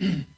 Mm-hmm.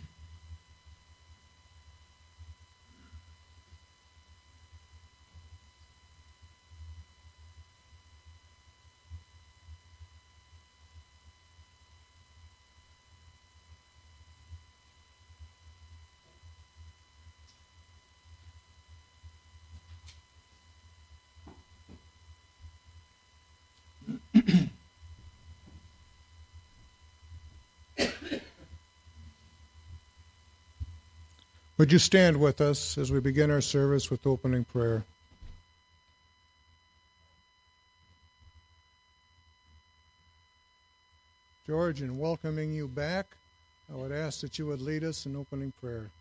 Would you stand with us as we begin our service with opening prayer? George, in welcoming you back, I would ask that you would lead us in opening prayer.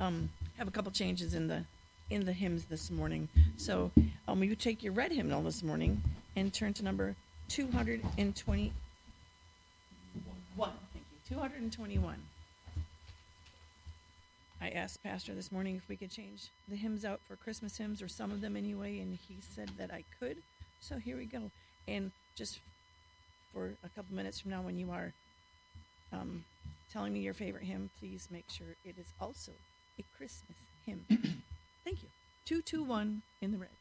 Um, have a couple changes in the in the hymns this morning. So um, you take your red hymnal this morning and turn to number 221. Thank you. 221. I asked Pastor this morning if we could change the hymns out for Christmas hymns or some of them anyway, and he said that I could. So here we go. And just for a couple minutes from now, when you are um, telling me your favorite hymn, please make sure it is also a Christmas hymn. Thank you. 221 in the red.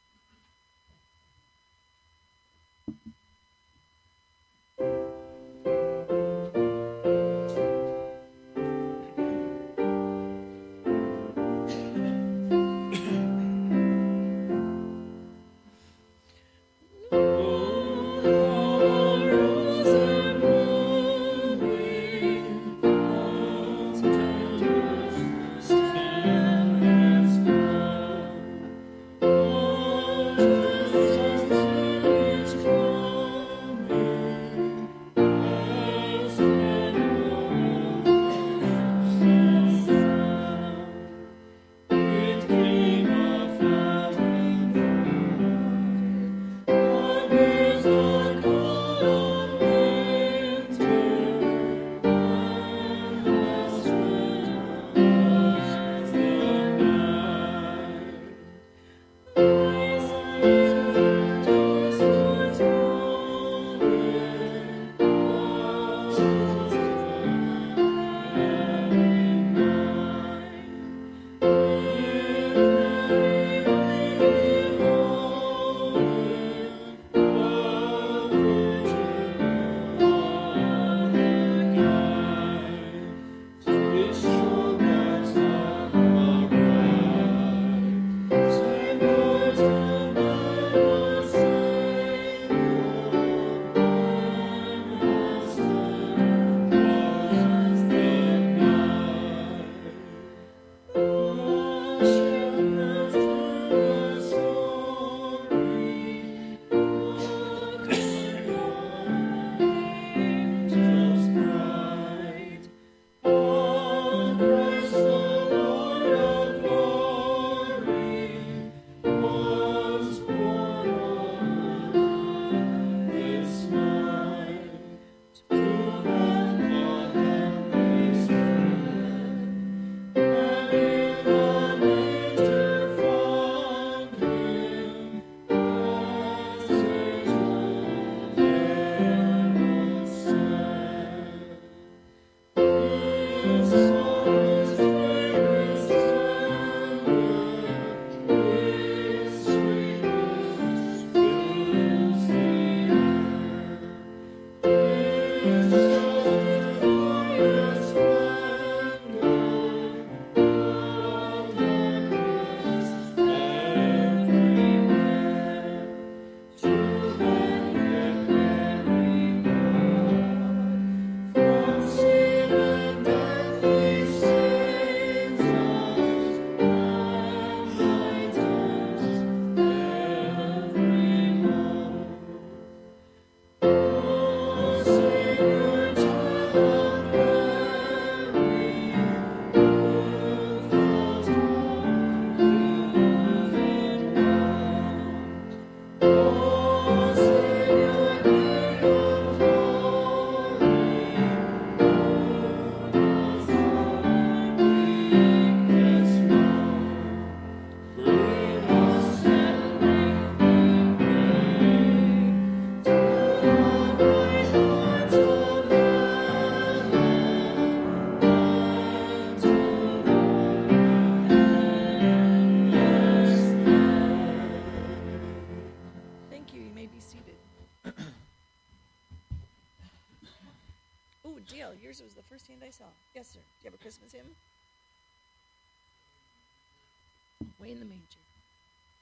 Way in the manger.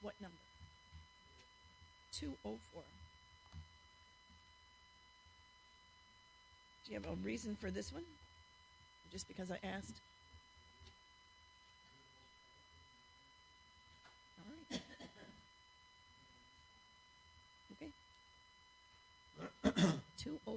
What number? 204. Do you have a reason for this one? Just because I asked? All right. Okay. 204.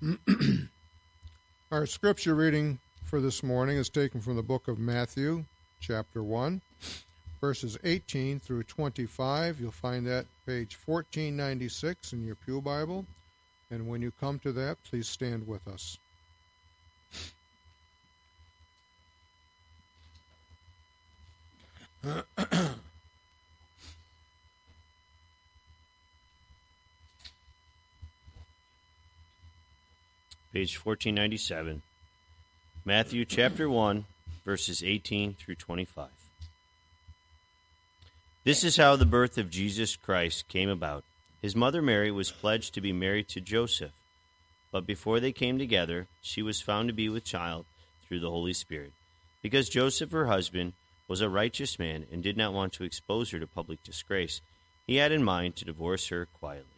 Our scripture reading for this morning is taken from the book of Matthew, chapter 1, verses 18 through 25. You'll find that page 1496 in your Pew Bible. And when you come to that, please stand with us. page 1497. Matthew chapter 1, verses 18 through 25. This is how the birth of Jesus Christ came about. His mother Mary was pledged to be married to Joseph, but before they came together, she was found to be with child through the Holy Spirit. Because Joseph, her husband, was a righteous man and did not want to expose her to public disgrace, he had in mind to divorce her quietly.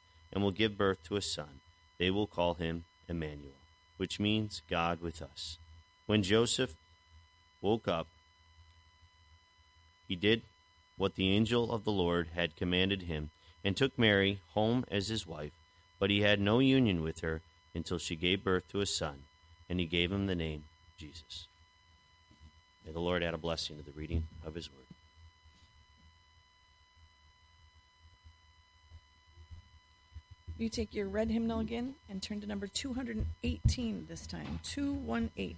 and will give birth to a son. They will call him Emmanuel, which means God with us. When Joseph woke up, he did what the angel of the Lord had commanded him and took Mary home as his wife. But he had no union with her until she gave birth to a son, and he gave him the name Jesus. May the Lord add a blessing to the reading of his word. You take your red hymnal again and turn to number 218 this time. 218.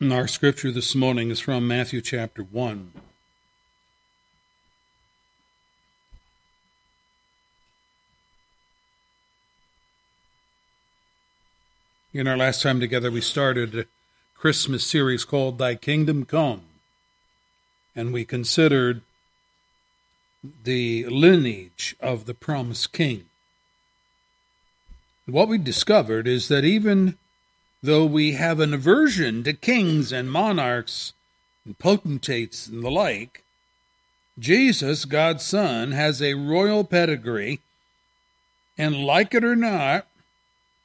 Our scripture this morning is from Matthew chapter 1. In our last time together, we started a Christmas series called Thy Kingdom Come. And we considered the lineage of the promised king. What we discovered is that even though we have an aversion to kings and monarchs and potentates and the like, Jesus, God's Son, has a royal pedigree, and like it or not,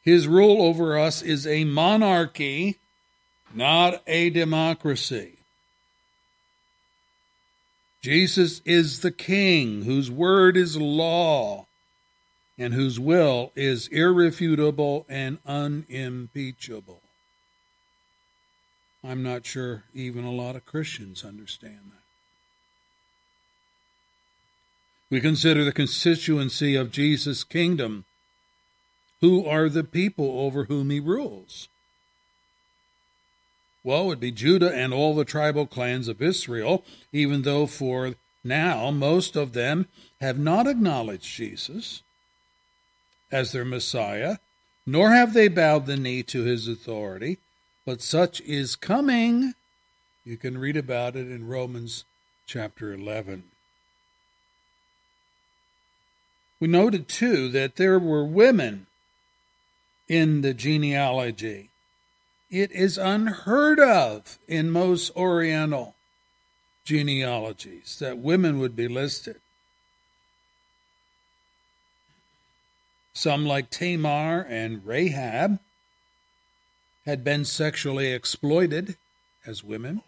his rule over us is a monarchy, not a democracy. Jesus is the king whose word is law and whose will is irrefutable and unimpeachable. I'm not sure even a lot of Christians understand that. We consider the constituency of Jesus' kingdom. Who are the people over whom he rules? Well, it would be Judah and all the tribal clans of Israel, even though for now most of them have not acknowledged Jesus as their Messiah, nor have they bowed the knee to his authority, but such is coming. You can read about it in Romans chapter 11. We noted too that there were women in the genealogy. It is unheard of in most Oriental genealogies that women would be listed. Some, like Tamar and Rahab, had been sexually exploited as women,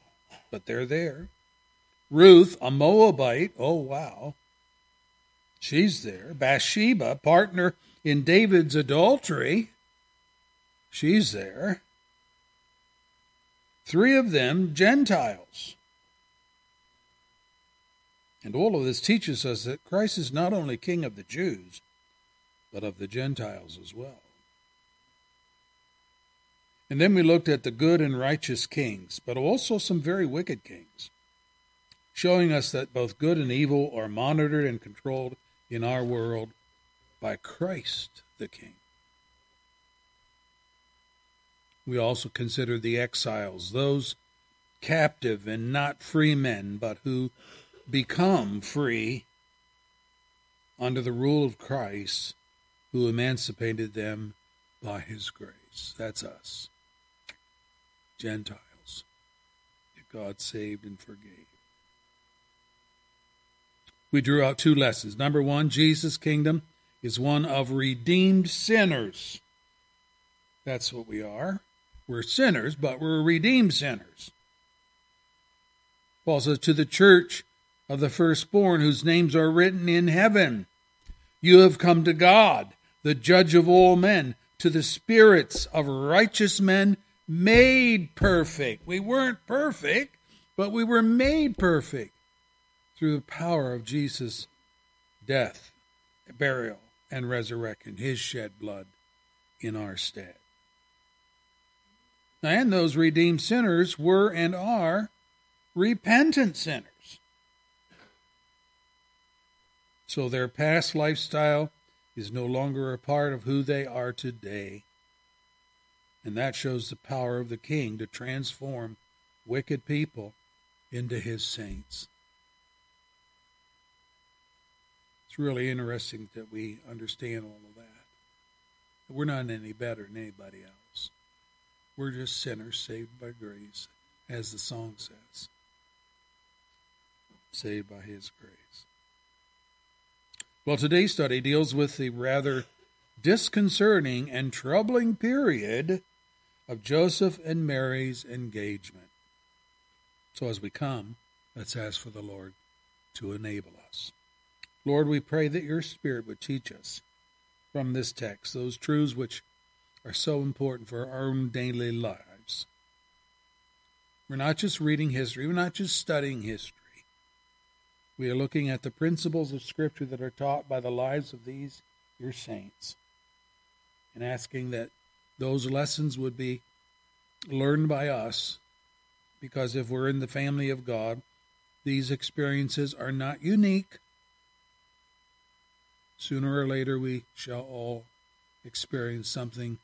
but they're there. Ruth, a Moabite, oh wow, she's there. Bathsheba, partner in David's adultery, she's there. Three of them Gentiles. And all of this teaches us that Christ is not only King of the Jews, but of the Gentiles as well. And then we looked at the good and righteous kings, but also some very wicked kings, showing us that both good and evil are monitored and controlled in our world by Christ the King. We also considered the exiles, those captive and not free men, but who become free under the rule of Christ who emancipated them by his grace. That's us, Gentiles, that God saved and forgave. We drew out two lessons. Number one, Jesus' kingdom is one of redeemed sinners. That's what we are. We're sinners, but we're redeemed sinners. Paul says, To the church of the firstborn whose names are written in heaven, you have come to God the judge of all men, to the spirits of righteous men made perfect. We weren't perfect, but we were made perfect through the power of Jesus' death, burial, and resurrection, his shed blood in our stead. And those redeemed sinners were and are repentant sinners. So their past lifestyle is no longer a part of who they are today. And that shows the power of the king to transform wicked people into his saints. It's really interesting that we understand all of that. We're not any better than anybody else. We're just sinners saved by grace, as the song says. Saved by his grace. Well, today's study deals with the rather disconcerting and troubling period of Joseph and Mary's engagement. So, as we come, let's ask for the Lord to enable us. Lord, we pray that your Spirit would teach us from this text those truths which are so important for our own daily lives. We're not just reading history, we're not just studying history. We are looking at the principles of Scripture that are taught by the lives of these, your saints, and asking that those lessons would be learned by us because if we're in the family of God, these experiences are not unique. Sooner or later, we shall all experience something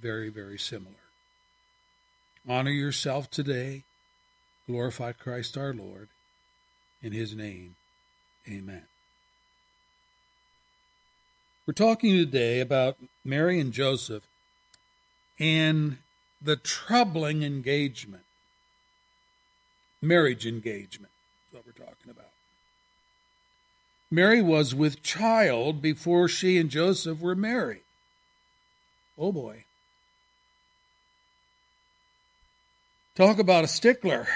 very, very similar. Honor yourself today. Glorify Christ our Lord. In his name, amen. We're talking today about Mary and Joseph and the troubling engagement, marriage engagement, is what we're talking about. Mary was with child before she and Joseph were married. Oh boy. Talk about a stickler.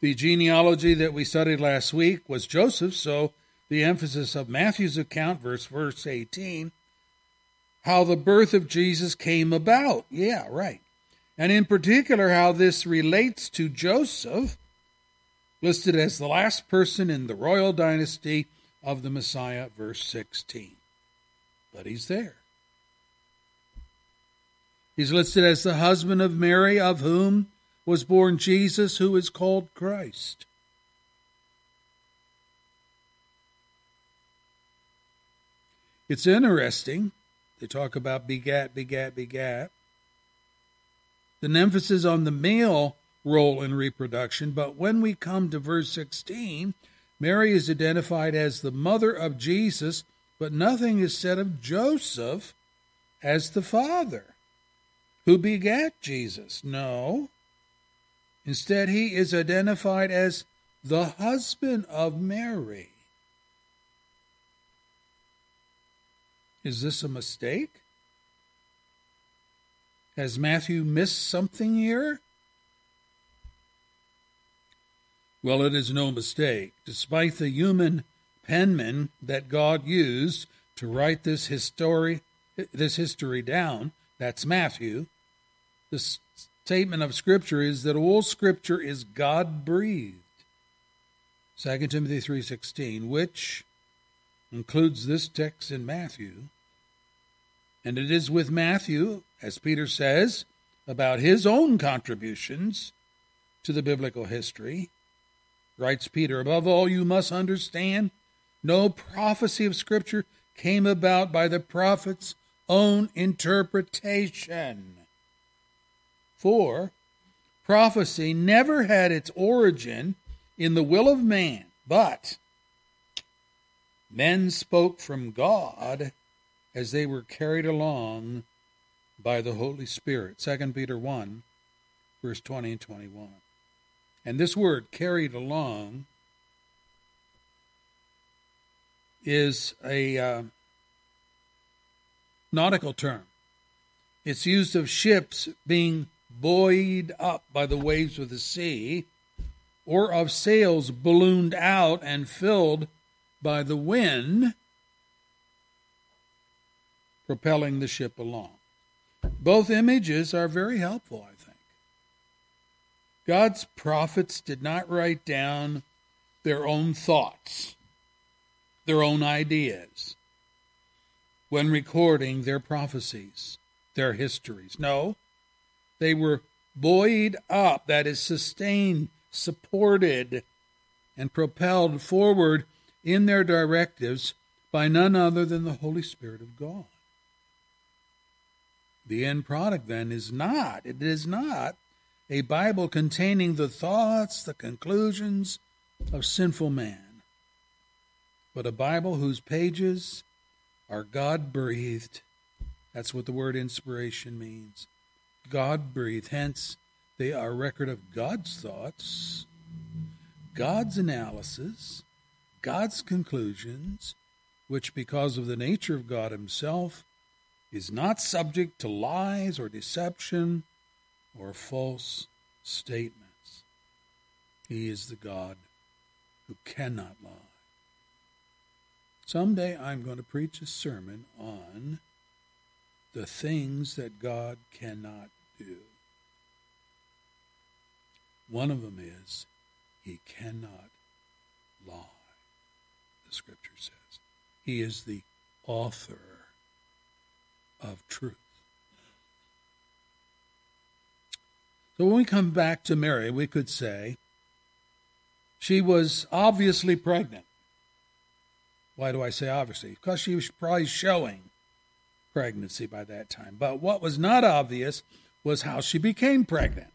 The genealogy that we studied last week was Joseph, so the emphasis of Matthew's account, verse verse 18, how the birth of Jesus came about. Yeah, right. And in particular, how this relates to Joseph, listed as the last person in the royal dynasty of the Messiah, verse 16. But he's there. He's listed as the husband of Mary, of whom was born Jesus, who is called Christ. It's interesting. They talk about begat, begat, begat. The emphasis on the male role in reproduction, but when we come to verse 16, Mary is identified as the mother of Jesus, but nothing is said of Joseph as the father who begat Jesus. No. Instead, he is identified as the husband of Mary. Is this a mistake? Has Matthew missed something here? Well, it is no mistake. Despite the human penman that God used to write this history, this history down, that's Matthew, the statement of Scripture is that all Scripture is God breathed. 2 Timothy 3:16, which includes this text in Matthew. And it is with Matthew, as Peter says, about his own contributions to the biblical history. Writes Peter, above all, you must understand no prophecy of Scripture came about by the prophet's own interpretation. For prophecy never had its origin in the will of man, but men spoke from God as they were carried along by the Holy Spirit. 2 Peter 1, verse 20 and 21. And this word, carried along, is a uh, nautical term. It's used of ships being buoyed up by the waves of the sea, or of sails ballooned out and filled by the wind, propelling the ship along. Both images are very helpful, I think. God's prophets did not write down their own thoughts, their own ideas, when recording their prophecies, their histories. No, they were buoyed up, that is, sustained, supported, and propelled forward in their directives by none other than the Holy Spirit of God. The end product then is not, it is not a Bible containing the thoughts, the conclusions of sinful man, but a Bible whose pages are God breathed. That's what the word inspiration means. God breathed. Hence, they are a record of God's thoughts, God's analysis, God's conclusions, which, because of the nature of God Himself, is not subject to lies or deception or false statements. He is the God who cannot lie. Someday I'm going to preach a sermon on the things that God cannot do. One of them is he cannot lie, the scripture says. He is the author of truth. So when we come back to Mary, we could say she was obviously pregnant. Why do I say obviously? Because she was probably showing pregnancy by that time. But what was not obvious was how she became pregnant.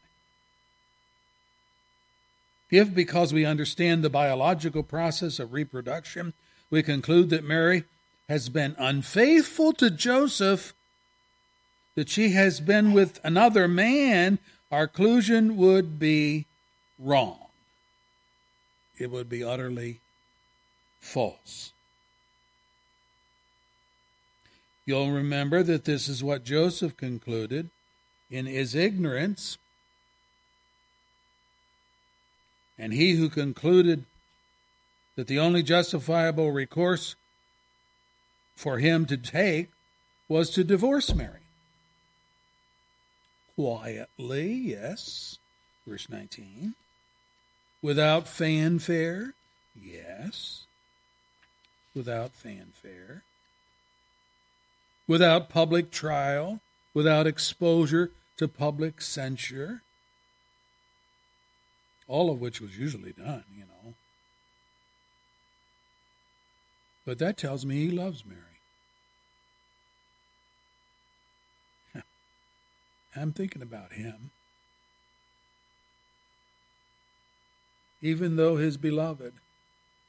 If, because we understand the biological process of reproduction, we conclude that Mary has been unfaithful to Joseph, that she has been with another man, our conclusion would be wrong. It would be utterly false. You'll remember that this is what Joseph concluded in his ignorance. And he who concluded that the only justifiable recourse for him to take was to divorce Mary. Quietly, yes. Verse 19. Without fanfare, yes. Without fanfare. Without public trial, without exposure to public censure. All of which was usually done, you know. But that tells me he loves Mary. I'm thinking about him. Even though his beloved,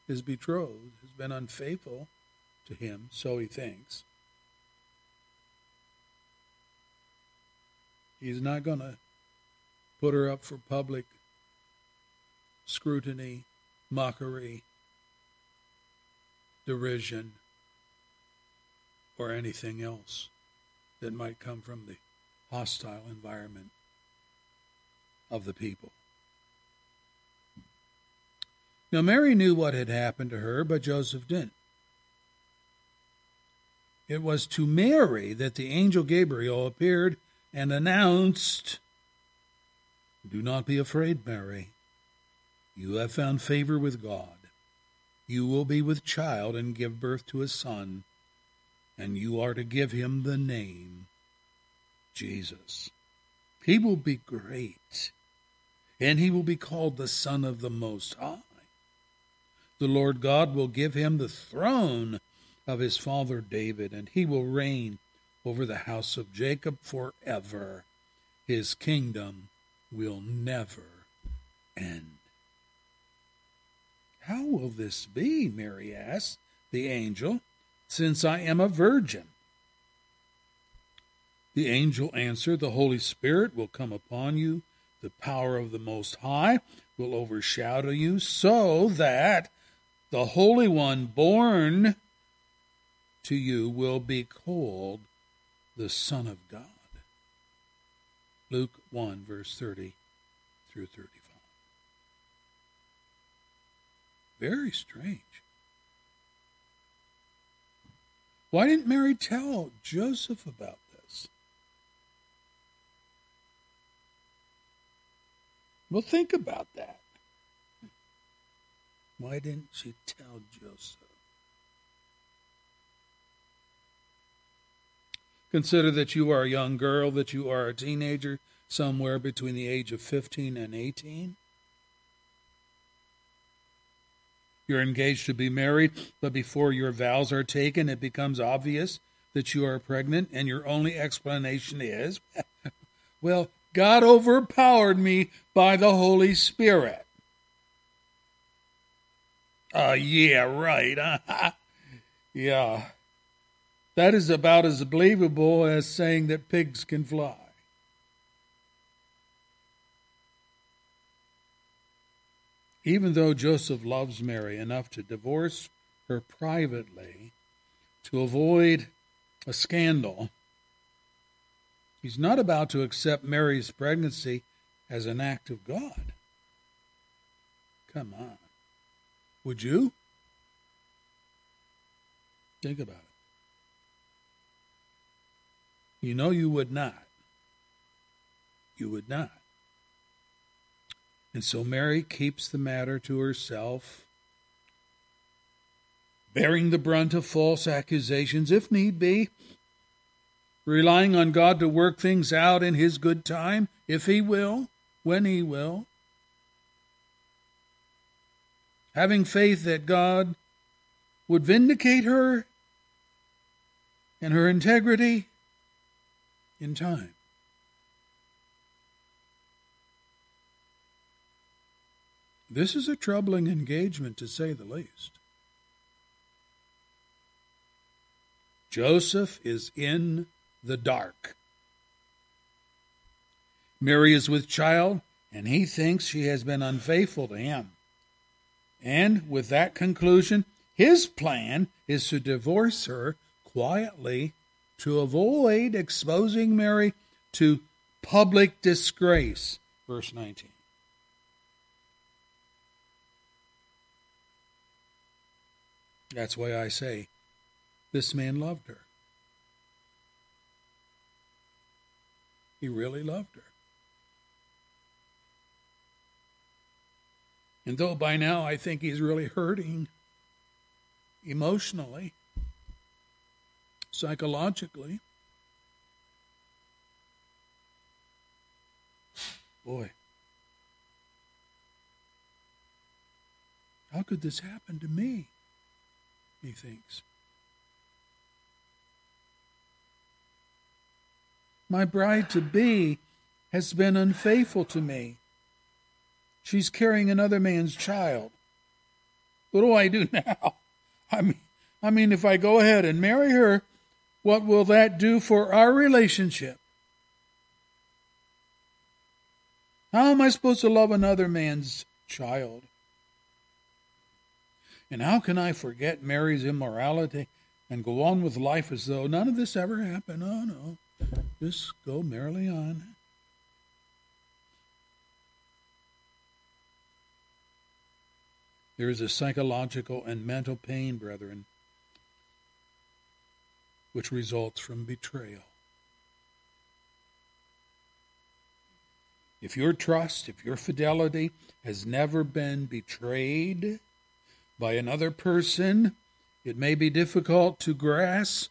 his betrothed, has been unfaithful to him, so he thinks, he's not going to put her up for public scrutiny, mockery, derision, or anything else that might come from the hostile environment of the people. Now, Mary knew what had happened to her, but Joseph didn't. It was to Mary that the angel Gabriel appeared and announced, Do not be afraid, Mary. You have found favor with God. You will be with child and give birth to a son, and you are to give him the name Jesus. He will be great, and he will be called the Son of the Most High. The Lord God will give him the throne of his father David, and he will reign over the house of Jacob forever. His kingdom will never end. How will this be? Mary asked the angel, since I am a virgin. The angel answered, The Holy Spirit will come upon you, the power of the Most High will overshadow you, so that the Holy One born to you will be called the Son of God. Luke 1, verse 30 through 35. Very strange. Why didn't Mary tell Joseph about this? Well, think about that. Why didn't she tell Joseph? Consider that you are a young girl, that you are a teenager, somewhere between the age of 15 and 18. You're engaged to be married, but before your vows are taken, it becomes obvious that you are pregnant, and your only explanation is, well, God overpowered me by the Holy Spirit. Uh, yeah, right. yeah. That is about as believable as saying that pigs can fly. Even though Joseph loves Mary enough to divorce her privately to avoid a scandal, he's not about to accept Mary's pregnancy as an act of God. Come on. Would you? Think about it. You know you would not. You would not. And so Mary keeps the matter to herself, bearing the brunt of false accusations if need be, relying on God to work things out in His good time, if He will. when he will. Having faith that God would vindicate her and her integrity in time. This is a troubling engagement to say the least. Joseph is in the dark. Mary is with child, and he thinks she has been unfaithful to him. And with that conclusion, his plan is to divorce her quietly to avoid exposing Mary to public disgrace. Verse 19. That's why I say this man loved her. He really loved her. And though by now I think he's really hurting emotionally, psychologically, boy, how could this happen to me? He thinks. My bride to be has been unfaithful to me. She's carrying another man's child. What do I do now? I mean, I mean, if I go ahead and marry her, what will that do for our relationship? How am I supposed to love another man's child? And how can I forget Mary's immorality and go on with life as though none of this ever happened? Oh, no. Just go merrily on. There is a psychological and mental pain, brethren, which results from betrayal. If your trust, if your fidelity has never been betrayed by another person, it may be difficult to grasp,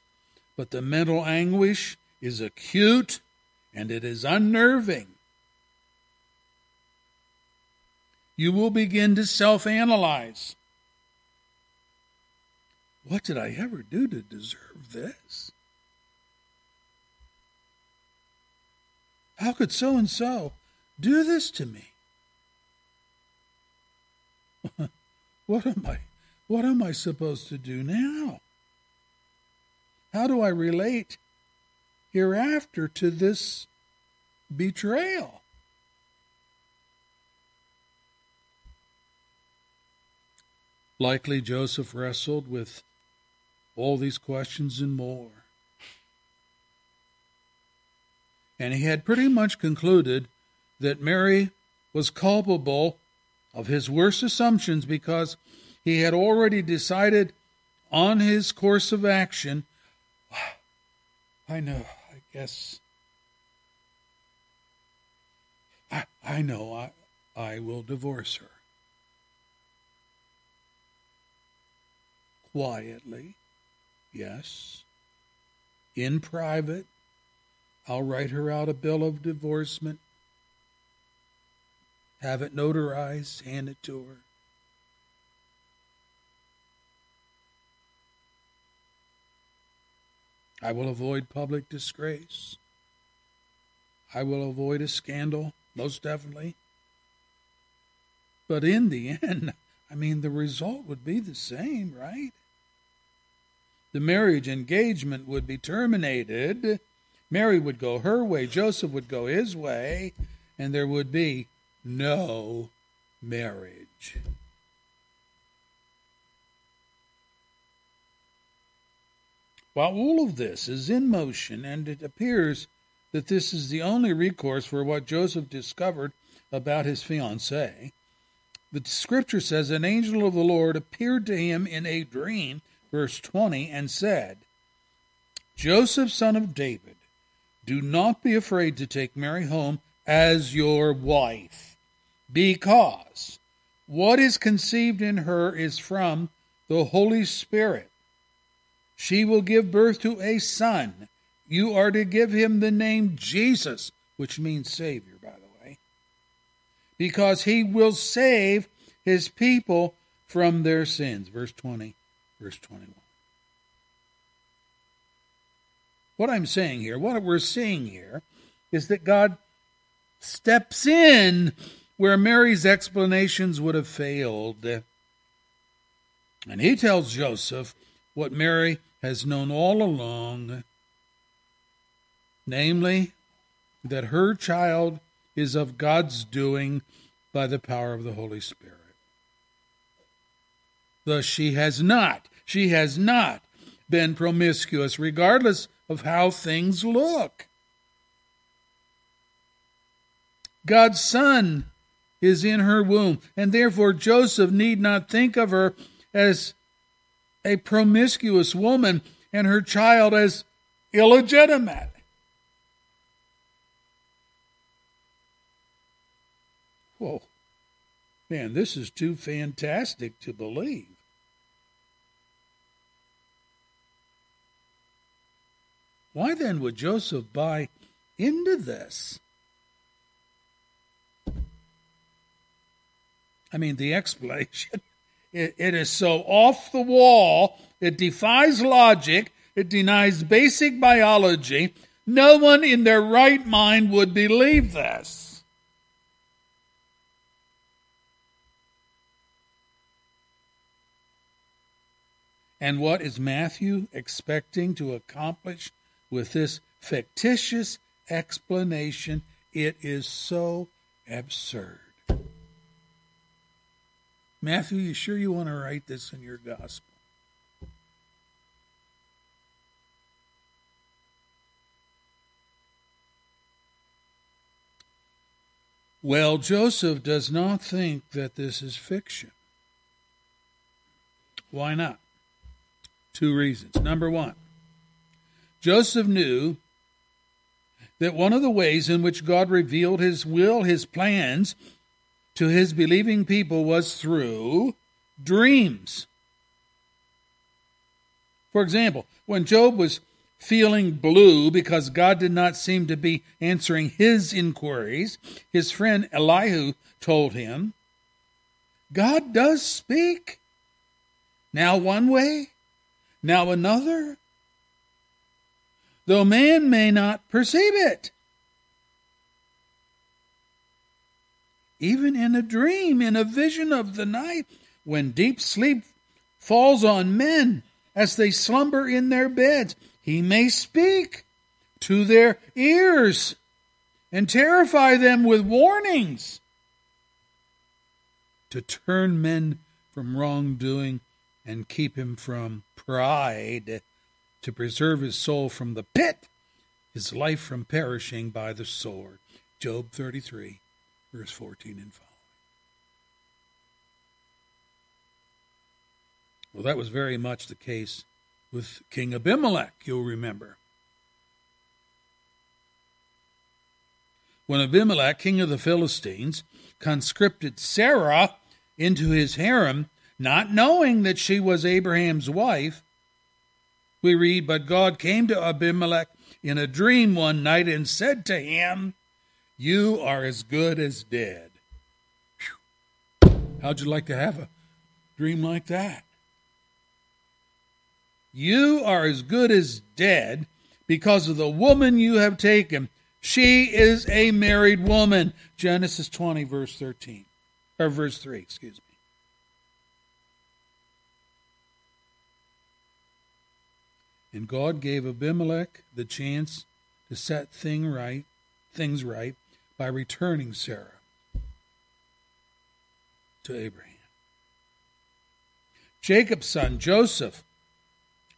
but the mental anguish is acute and it is unnerving. You will begin to self analyze. What did I ever do to deserve this? How could so and so do this to me? what am I what am I supposed to do now? How do I relate hereafter to this betrayal? Likely Joseph wrestled with all these questions and more. And he had pretty much concluded that Mary was culpable of his worst assumptions because he had already decided on his course of action. I know, I guess. I, I know I, I will divorce her. quietly, yes. In private, I'll write her out a bill of divorcement, have it notarized, hand it to her. I will avoid public disgrace. I will avoid a scandal, most definitely. But in the end, I mean, the result would be the same, right? The marriage engagement would be terminated. Mary would go her way, Joseph would go his way, and there would be no marriage. While all of this is in motion, and it appears that this is the only recourse for what Joseph discovered about his fiancée, the scripture says an angel of the Lord appeared to him in a dream verse 20, and said, Joseph, son of David, do not be afraid to take Mary home as your wife, because what is conceived in her is from the Holy Spirit. She will give birth to a son. You are to give him the name Jesus, which means Savior, by the way. because he will save his people from their sins. Verse 20, verse 21. What I'm saying here, what we're seeing here, is that God steps in where Mary's explanations would have failed. And he tells Joseph what Mary has known all along namely, that her child is of God's doing by the power of the Holy Spirit. Thus, she has not, she has not been promiscuous, regardless of how things look. God's Son is in her womb, and therefore Joseph need not think of her as a promiscuous woman and her child as illegitimate. Whoa. Man, this is too fantastic to believe. Why then would Joseph buy into this? I mean, the explanation, it, it is so off the wall, it defies logic, it denies basic biology. No one in their right mind would believe this. And what is Matthew expecting to accomplish with this fictitious explanation? It is so absurd. Matthew, you sure you want to write this in your gospel? Well, Joseph does not think that this is fiction. Why not? Two reasons. Number one, Joseph knew that one of the ways in which God revealed his will, his plans to his believing people was through dreams. For example, when Job was feeling blue because God did not seem to be answering his inquiries, his friend Elihu told him, God does speak. Now one way, now another, though man may not perceive it. Even in a dream, in a vision of the night, when deep sleep falls on men as they slumber in their beds, he may speak to their ears and terrify them with warnings to turn men from wrongdoing and keep him from pride, to preserve his soul from the pit, his life from perishing by the sword. Job 33, verse 14 and following. Well, that was very much the case with King Abimelech, you'll remember. When Abimelech, king of the Philistines, conscripted Sarah into his harem, not knowing that she was Abraham's wife, we read, But God came to Abimelech in a dream one night and said to him, You are as good as dead. Whew. How'd you like to have a dream like that? You are as good as dead because of the woman you have taken. She is a married woman. Genesis 20, verse 13. Or verse 3, excuse me. And God gave Abimelech the chance to set thing right, things right by returning Sarah to Abraham. Jacob's son, Joseph,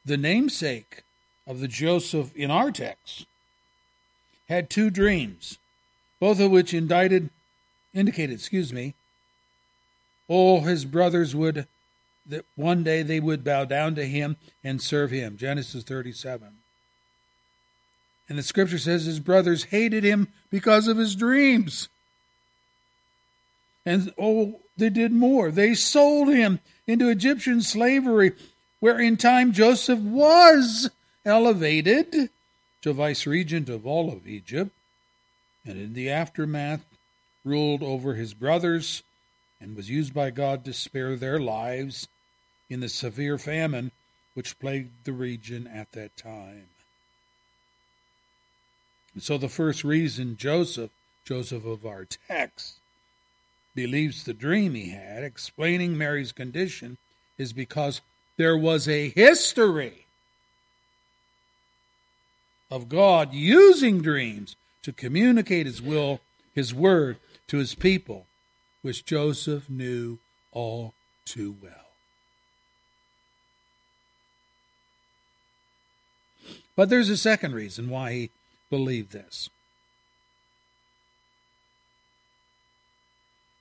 the namesake of the Joseph in our text, had two dreams, both of which indicted, indicated, excuse me, all his brothers would that one day they would bow down to him and serve him. Genesis 37. And the scripture says his brothers hated him because of his dreams. And oh, they did more. They sold him into Egyptian slavery where in time Joseph was elevated to vice regent of all of Egypt, and in the aftermath ruled over his brothers and was used by God to spare their lives in the severe famine which plagued the region at that time. So the first reason Joseph, Joseph of our text, believes the dream he had explaining Mary's condition is because there was a history of God using dreams to communicate his will, his word to his people, which Joseph knew all too well. But there's a second reason why he believed this.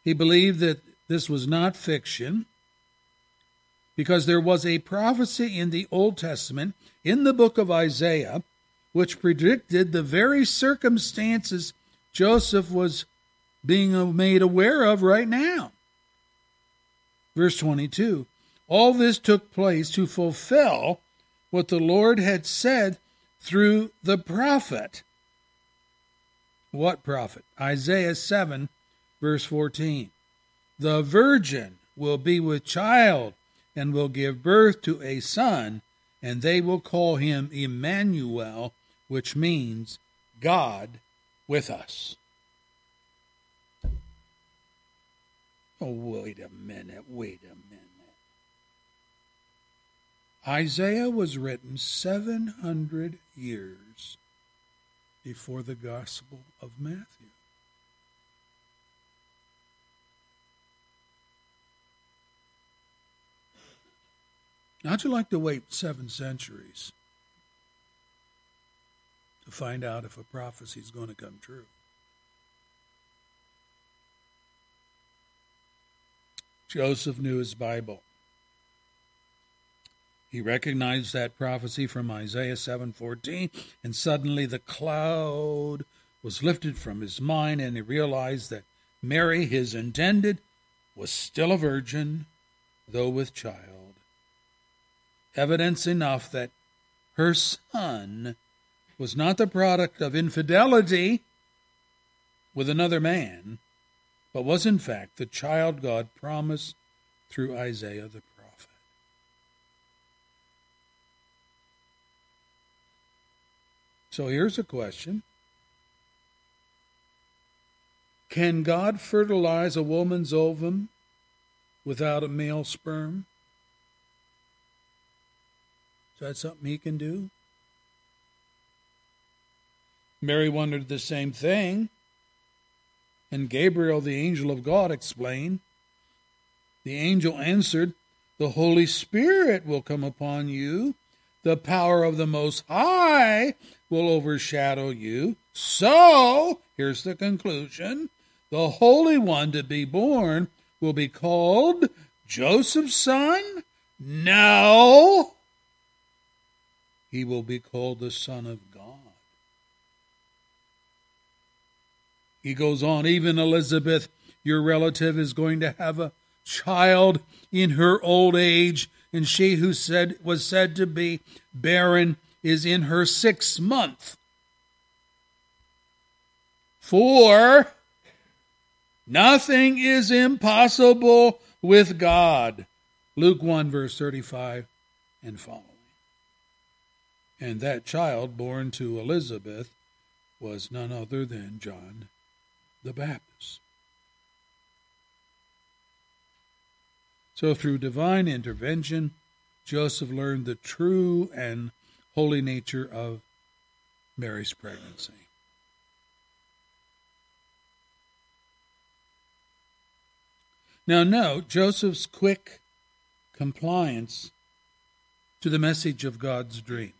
He believed that this was not fiction because there was a prophecy in the Old Testament, in the book of Isaiah, which predicted the very circumstances Joseph was being made aware of right now. Verse 22 All this took place to fulfill what the Lord had said through the prophet. What prophet? Isaiah 7, verse 14. The virgin will be with child and will give birth to a son, and they will call him Emmanuel, which means God with us. Oh, wait a minute, wait a minute. Isaiah was written 700 years before the Gospel of Matthew. How'd you like to wait seven centuries to find out if a prophecy is going to come true? Joseph knew his Bible. He recognized that prophecy from Isaiah 7:14 and suddenly the cloud was lifted from his mind and he realized that Mary his intended was still a virgin though with child. Evidence enough that her son was not the product of infidelity with another man, but was in fact the child God promised through Isaiah the prophet. So here's a question Can God fertilize a woman's ovum without a male sperm? Is that something he can do? Mary wondered the same thing. And Gabriel, the angel of God, explained. The angel answered, The Holy Spirit will come upon you. The power of the Most High will overshadow you. So, here's the conclusion the Holy One to be born will be called Joseph's son? No. He will be called the Son of God. He goes on, even Elizabeth, your relative, is going to have a child in her old age, and she who said was said to be barren is in her sixth month. For nothing is impossible with God. Luke 1, verse 35 and following. And that child born to Elizabeth was none other than John the Baptist. So, through divine intervention, Joseph learned the true and holy nature of Mary's pregnancy. Now, note Joseph's quick compliance to the message of God's dream.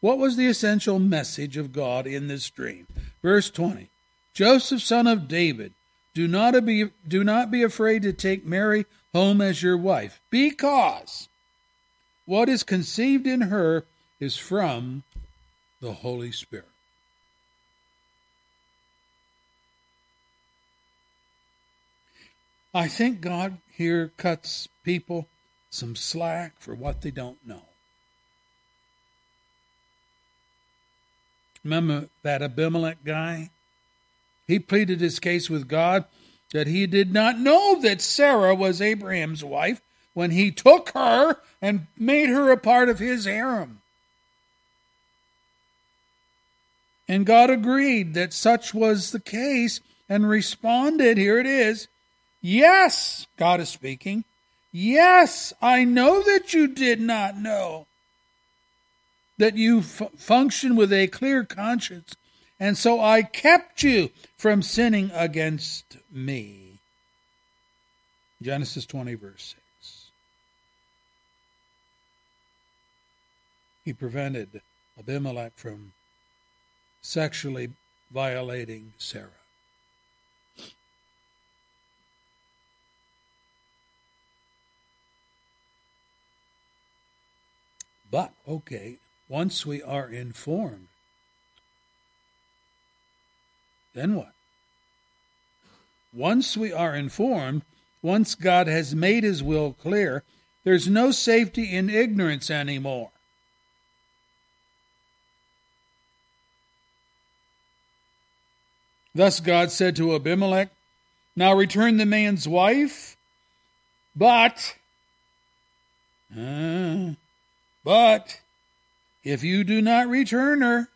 What was the essential message of God in this dream? Verse 20 Joseph, son of David, do not be, do not be afraid to take Mary home as your wife, because what is conceived in her is from the Holy Spirit. I think God here cuts people some slack for what they don't know. Remember that Abimelech guy? He pleaded his case with God that he did not know that Sarah was Abraham's wife when he took her and made her a part of his harem. And God agreed that such was the case and responded, here it is, Yes, God is speaking. Yes, I know that you did not know. That you f- function with a clear conscience, and so I kept you from sinning against me. Genesis 20, verse 6. He prevented Abimelech from sexually violating Sarah. But, okay, once we are informed, then what? Once we are informed, once God has made his will clear, there's no safety in ignorance anymore. Thus God said to Abimelech, Now return the man's wife, but, uh, but, if you do not return her,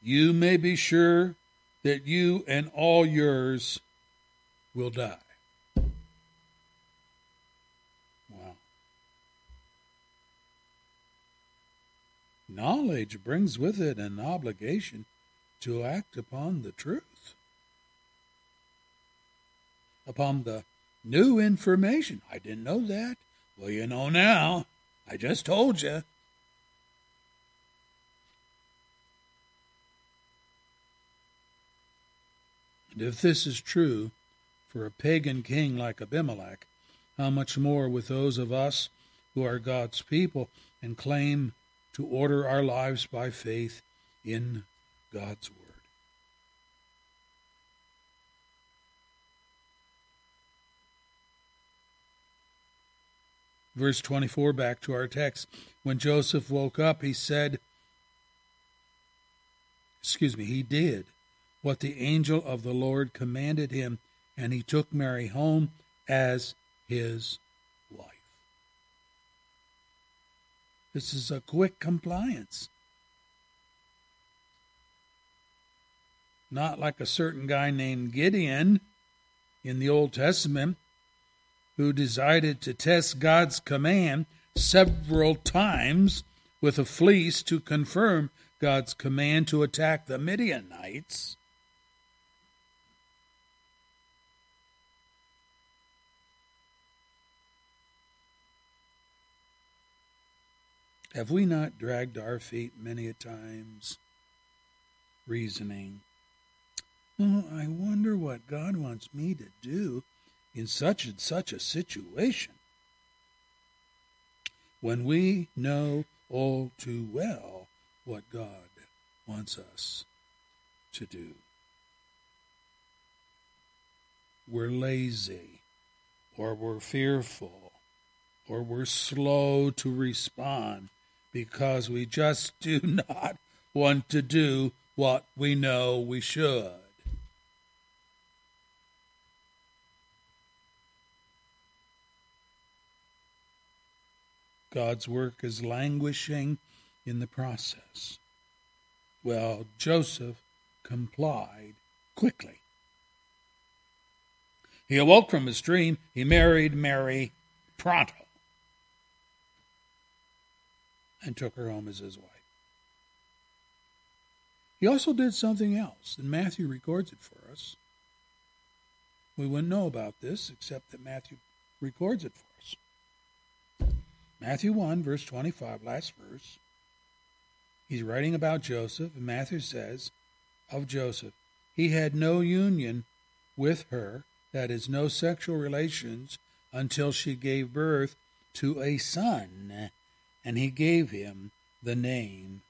you may be sure that you and all yours will die. Wow. Knowledge brings with it an obligation to act upon the truth, upon the new information. I didn't know that. Well, you know now. I just told you. And if this is true for a pagan king like Abimelech, how much more with those of us who are God's people and claim to order our lives by faith in God's Word. Verse 24, back to our text. When Joseph woke up, he said, Excuse me, he did what the angel of the Lord commanded him, and he took Mary home as his wife. This is a quick compliance. Not like a certain guy named Gideon in the Old Testament who decided to test God's command several times with a fleece to confirm God's command to attack the Midianites. Have we not dragged our feet many a times, reasoning, Oh, I wonder what God wants me to do in such and such a situation? When we know all too well what God wants us to do. We're lazy, or we're fearful, or we're slow to respond because we just do not want to do what we know we should. God's work is languishing in the process. Well, Joseph complied quickly. He awoke from his dream. He married Mary pronto and took her home as his wife. He also did something else, and Matthew records it for us. We wouldn't know about this except that Matthew records it for us. Matthew 1, verse 25, last verse. He's writing about Joseph, and Matthew says of Joseph, he had no union with her, that is, no sexual relations, until she gave birth to a son and he gave him the name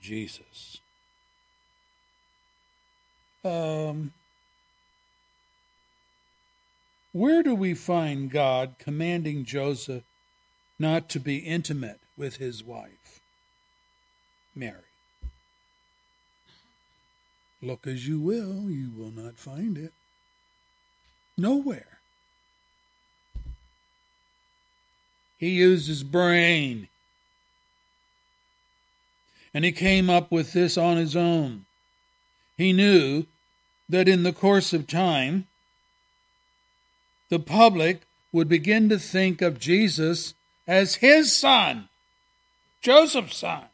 Jesus. Um, where do we find God commanding Joseph not to be intimate with his wife, Mary? Look as you will, you will not find it. Nowhere. He used his brain. And he came up with this on his own. He knew that in the course of time, the public would begin to think of Jesus as his son, Joseph's son.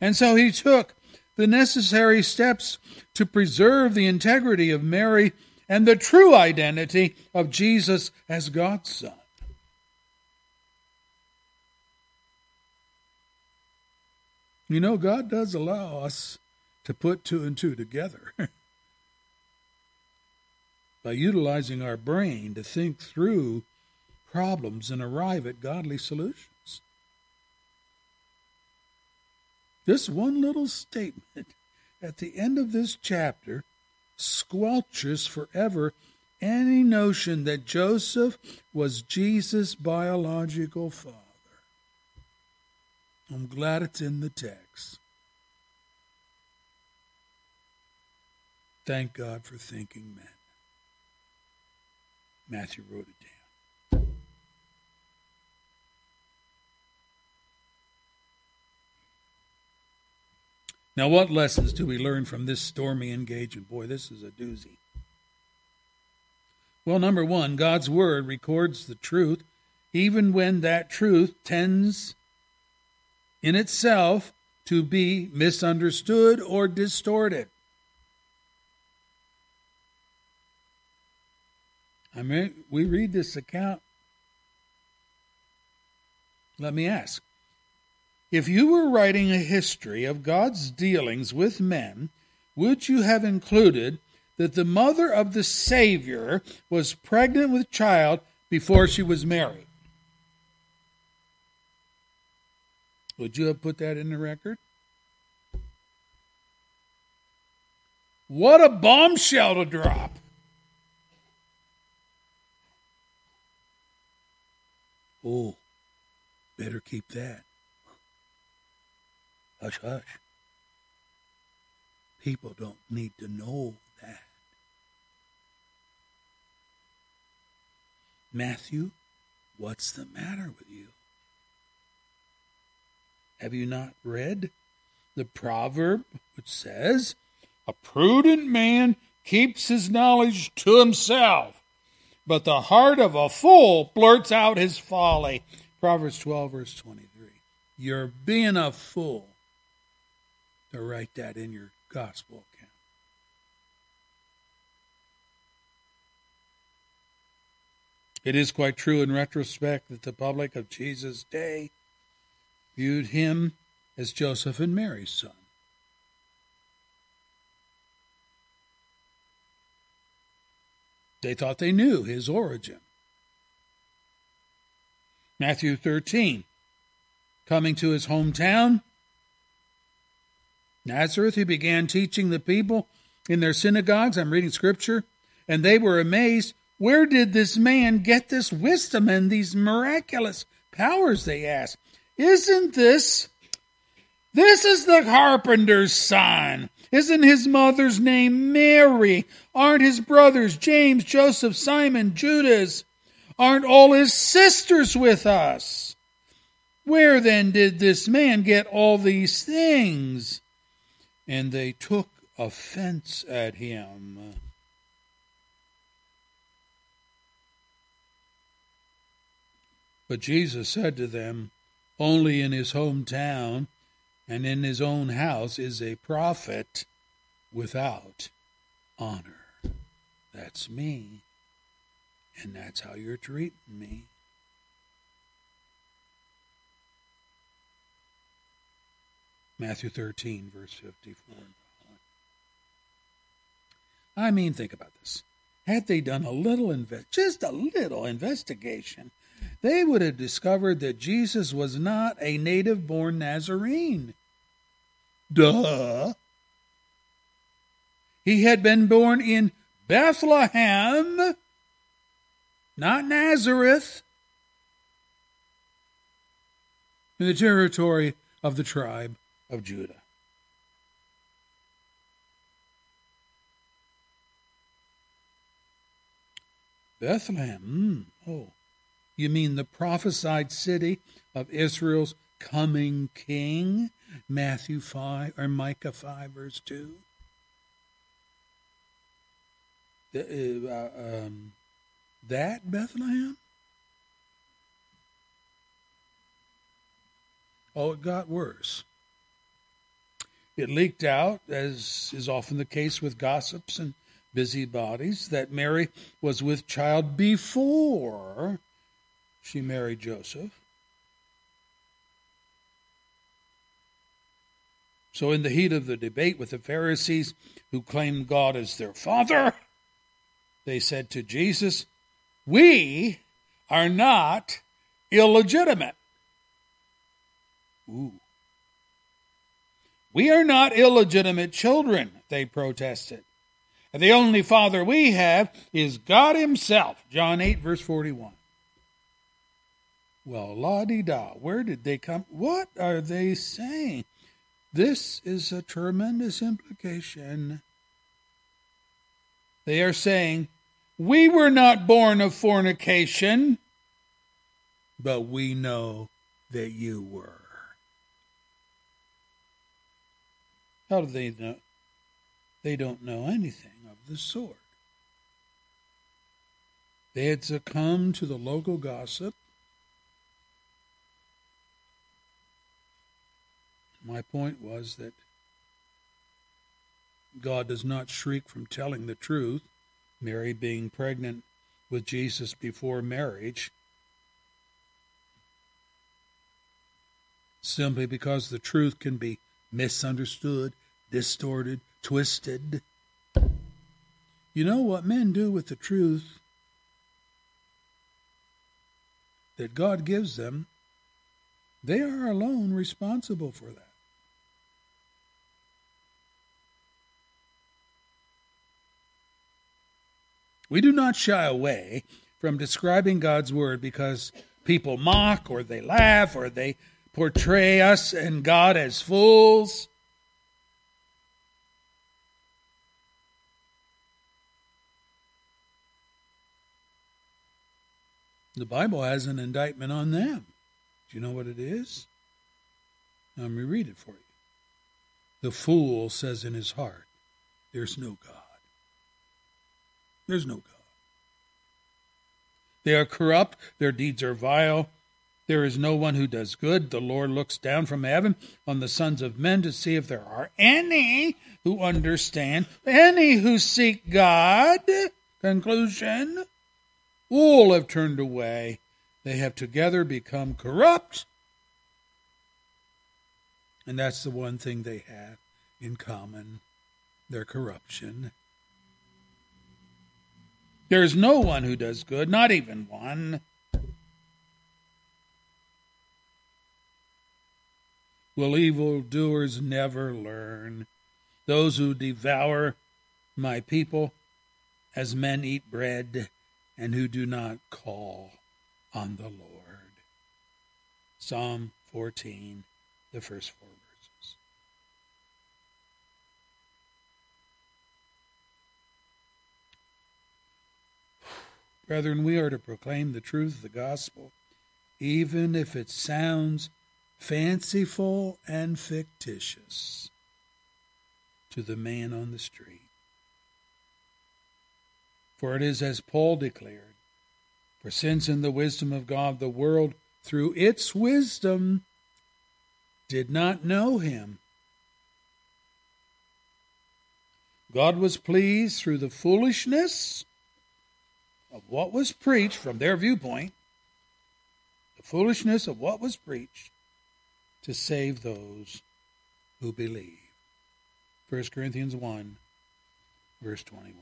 And so he took the necessary steps to preserve the integrity of Mary and the true identity of Jesus as God's son. You know, God does allow us to put two and two together by utilizing our brain to think through problems and arrive at godly solutions. This one little statement at the end of this chapter squelches forever any notion that Joseph was Jesus' biological father. I'm glad it's in the text. Thank God for thinking men. Matthew wrote it down. Now, what lessons do we learn from this stormy engagement? Boy, this is a doozy. Well, number one, God's Word records the truth, even when that truth tends in itself to be misunderstood or distorted. I mean, we read this account. Let me ask if you were writing a history of God's dealings with men, would you have included that the mother of the Savior was pregnant with child before she was married? Would you have put that in the record? What a bombshell to drop! Oh, better keep that. Hush, hush. People don't need to know that. Matthew, what's the matter with you? Have you not read the proverb which says, A prudent man keeps his knowledge to himself, but the heart of a fool blurts out his folly? Proverbs 12, verse 23. You're being a fool to write that in your gospel account. It is quite true in retrospect that the public of Jesus' day viewed him as Joseph and Mary's son. They thought they knew his origin. Matthew 13, coming to his hometown, Nazareth, he began teaching the people in their synagogues. I'm reading scripture. And they were amazed. Where did this man get this wisdom and these miraculous powers? They asked. Isn't this? This is the carpenter's son. Isn't his mother's name Mary? Aren't his brothers James, Joseph, Simon, Judas? Aren't all his sisters with us? Where then did this man get all these things? And they took offense at him. But Jesus said to them, Only in his hometown and in his own house is a prophet without honor. That's me. And that's how you're treating me. Matthew 13, verse 54. I mean, think about this. Had they done a little, invest, just a little investigation, they would have discovered that Jesus was not a native born Nazarene. Duh. He had been born in Bethlehem, not Nazareth, in the territory of the tribe of Judah. Bethlehem. Mm. Oh you mean the prophesied city of Israel's coming king? Matthew 5 or Micah 5, verse 2. The, uh, um, that Bethlehem? Oh, it got worse. It leaked out, as is often the case with gossips and busybodies, that Mary was with child before she married Joseph. So, in the heat of the debate with the Pharisees who claimed God as their father, they said to Jesus, We are not illegitimate. Ooh. We are not illegitimate children, they protested. And the only father we have is God Himself. John 8, verse 41. Well, la di da, where did they come? What are they saying? This is a tremendous implication. They are saying, We were not born of fornication, but we know that you were. How do they know? They don't know anything of the sort. They had succumbed to the local gossip. My point was that God does not shriek from telling the truth, Mary being pregnant with Jesus before marriage, simply because the truth can be misunderstood, distorted, twisted. You know what men do with the truth that God gives them? They are alone responsible for that. We do not shy away from describing God's word because people mock or they laugh or they portray us and God as fools. The Bible has an indictment on them. Do you know what it is? Let me read it for you. The fool says in his heart, There's no God. There's no God. They are corrupt, their deeds are vile. There is no one who does good. The Lord looks down from heaven on the sons of men to see if there are any who understand, any who seek God. Conclusion all have turned away. They have together become corrupt. And that's the one thing they have in common their corruption. There is no one who does good, not even one. Will evildoers never learn? Those who devour my people as men eat bread and who do not call on the Lord. Psalm 14, the first four verses. Brethren, we are to proclaim the truth of the gospel, even if it sounds fanciful and fictitious to the man on the street. For it is as Paul declared For since in the wisdom of God the world, through its wisdom, did not know him, God was pleased through the foolishness of what was preached from their viewpoint, the foolishness of what was preached, to save those who believe. 1 Corinthians 1, verse 21.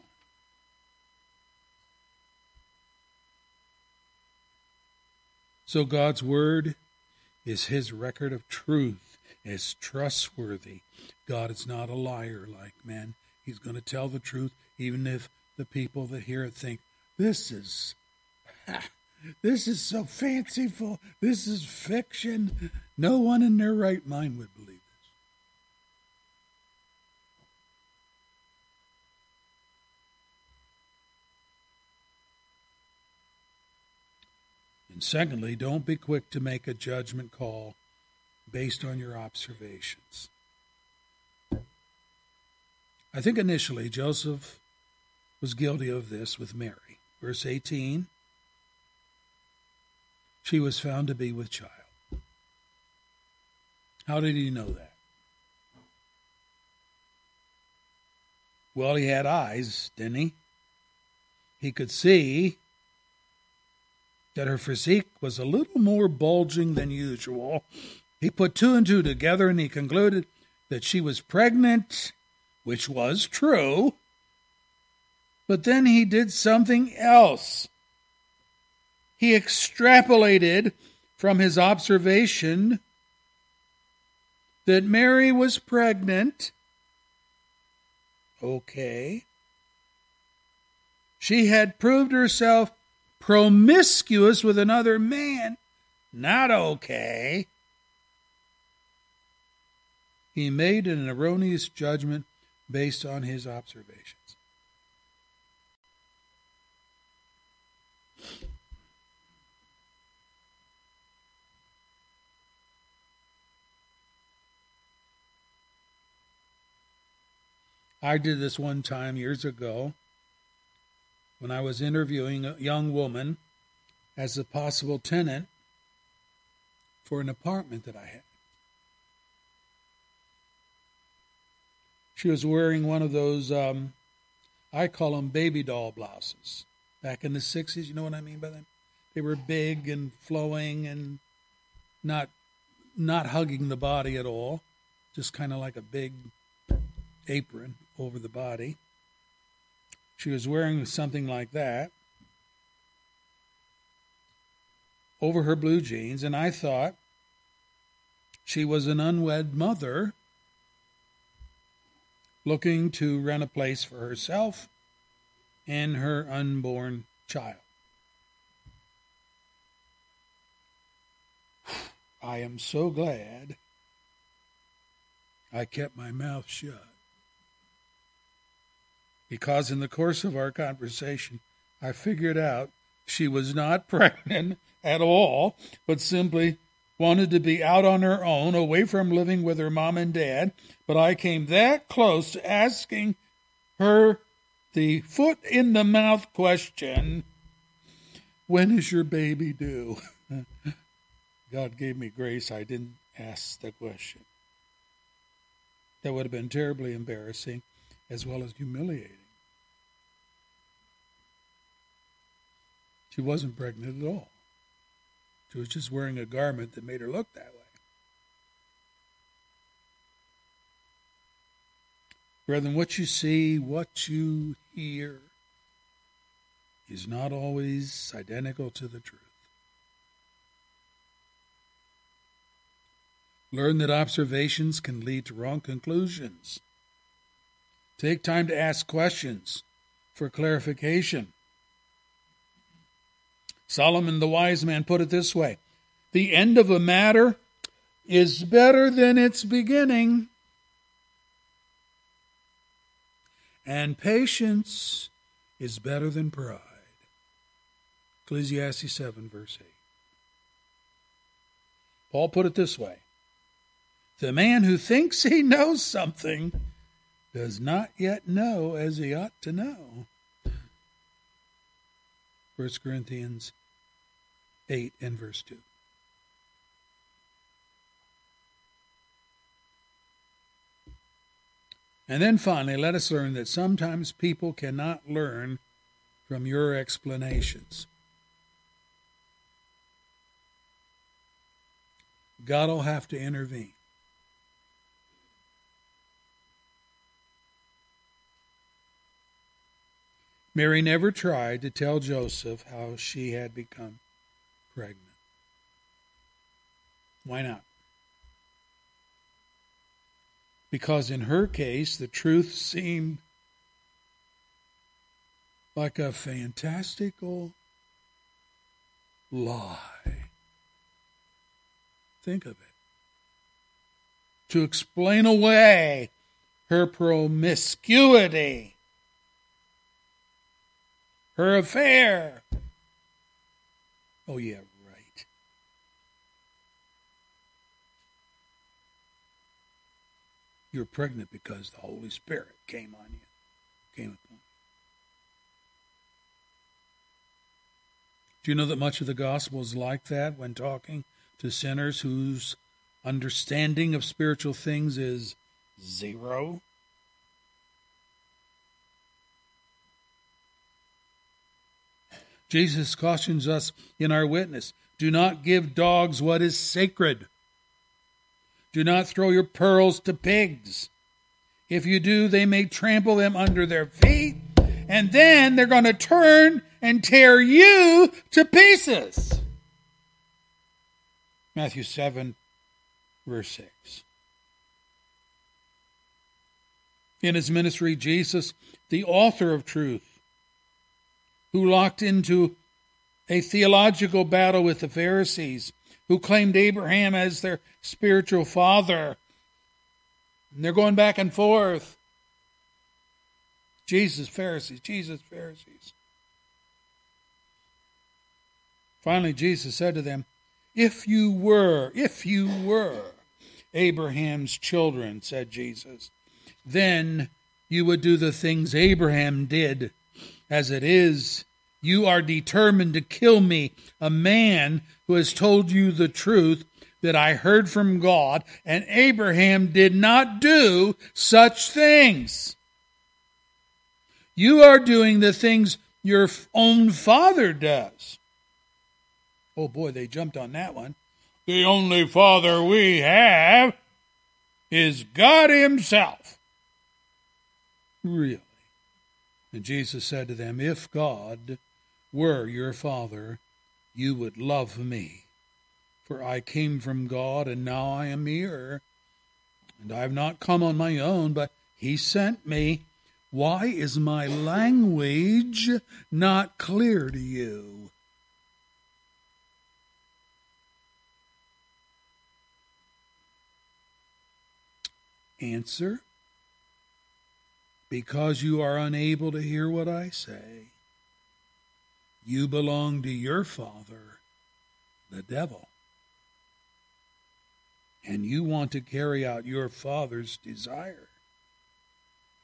So God's word is his record of truth, is trustworthy. God is not a liar like men. He's going to tell the truth, even if the people that hear it think, this is. This is so fanciful. This is fiction. No one in their right mind would believe this. And secondly, don't be quick to make a judgment call based on your observations. I think initially Joseph was guilty of this with Mary. Verse 18 She was found to be with child. How did he know that? Well, he had eyes, didn't he? He could see that her physique was a little more bulging than usual. He put two and two together and he concluded that she was pregnant, which was true. But then he did something else. He extrapolated from his observation that Mary was pregnant. Okay. She had proved herself promiscuous with another man. Not okay. He made an erroneous judgment based on his observations. I did this one time years ago when I was interviewing a young woman as a possible tenant for an apartment that I had. She was wearing one of those, um, I call them baby doll blouses. Back in the 60s, you know what I mean by that? They were big and flowing and not not hugging the body at all, just kind of like a big apron over the body. She was wearing something like that over her blue jeans, and I thought she was an unwed mother looking to rent a place for herself and her unborn child. I am so glad I kept my mouth shut. Because in the course of our conversation, I figured out she was not pregnant at all, but simply wanted to be out on her own, away from living with her mom and dad. But I came that close to asking her the foot in the mouth question When is your baby due? God gave me grace. I didn't ask the question. That would have been terribly embarrassing as well as humiliating. She wasn't pregnant at all. She was just wearing a garment that made her look that way. Brethren, what you see, what you hear, is not always identical to the truth. Learn that observations can lead to wrong conclusions. Take time to ask questions for clarification. Solomon the wise man put it this way The end of a matter is better than its beginning, and patience is better than pride. Ecclesiastes 7, verse 8. Paul put it this way The man who thinks he knows something does not yet know as he ought to know. 1 Corinthians 8 and verse 2. And then finally, let us learn that sometimes people cannot learn from your explanations. God will have to intervene. Mary never tried to tell Joseph how she had become pregnant. Why not? Because in her case, the truth seemed like a fantastical lie. Think of it. To explain away her promiscuity, her affair. Oh, yeah, right. You're pregnant because the Holy Spirit came on you, came upon you. Do you know that much of the gospel is like that when talking to sinners whose understanding of spiritual things is zero? Jesus cautions us in our witness do not give dogs what is sacred. Do not throw your pearls to pigs. If you do, they may trample them under their feet, and then they're going to turn and tear you to pieces. Matthew 7, verse 6. In his ministry, Jesus, the author of truth, who locked into a theological battle with the Pharisees, who claimed Abraham as their spiritual father. And they're going back and forth. Jesus, Pharisees, Jesus, Pharisees. Finally, Jesus said to them, If you were, if you were Abraham's children, said Jesus, then you would do the things Abraham did. As it is, you are determined to kill me, a man who has told you the truth that I heard from God, and Abraham did not do such things. You are doing the things your own father does. Oh boy, they jumped on that one. The only father we have is God Himself. Really? And Jesus said to them, If God were your father, you would love me. For I came from God, and now I am here. And I have not come on my own, but He sent me. Why is my language not clear to you? Answer Because you are unable to hear what I say. You belong to your father, the devil. And you want to carry out your father's desire.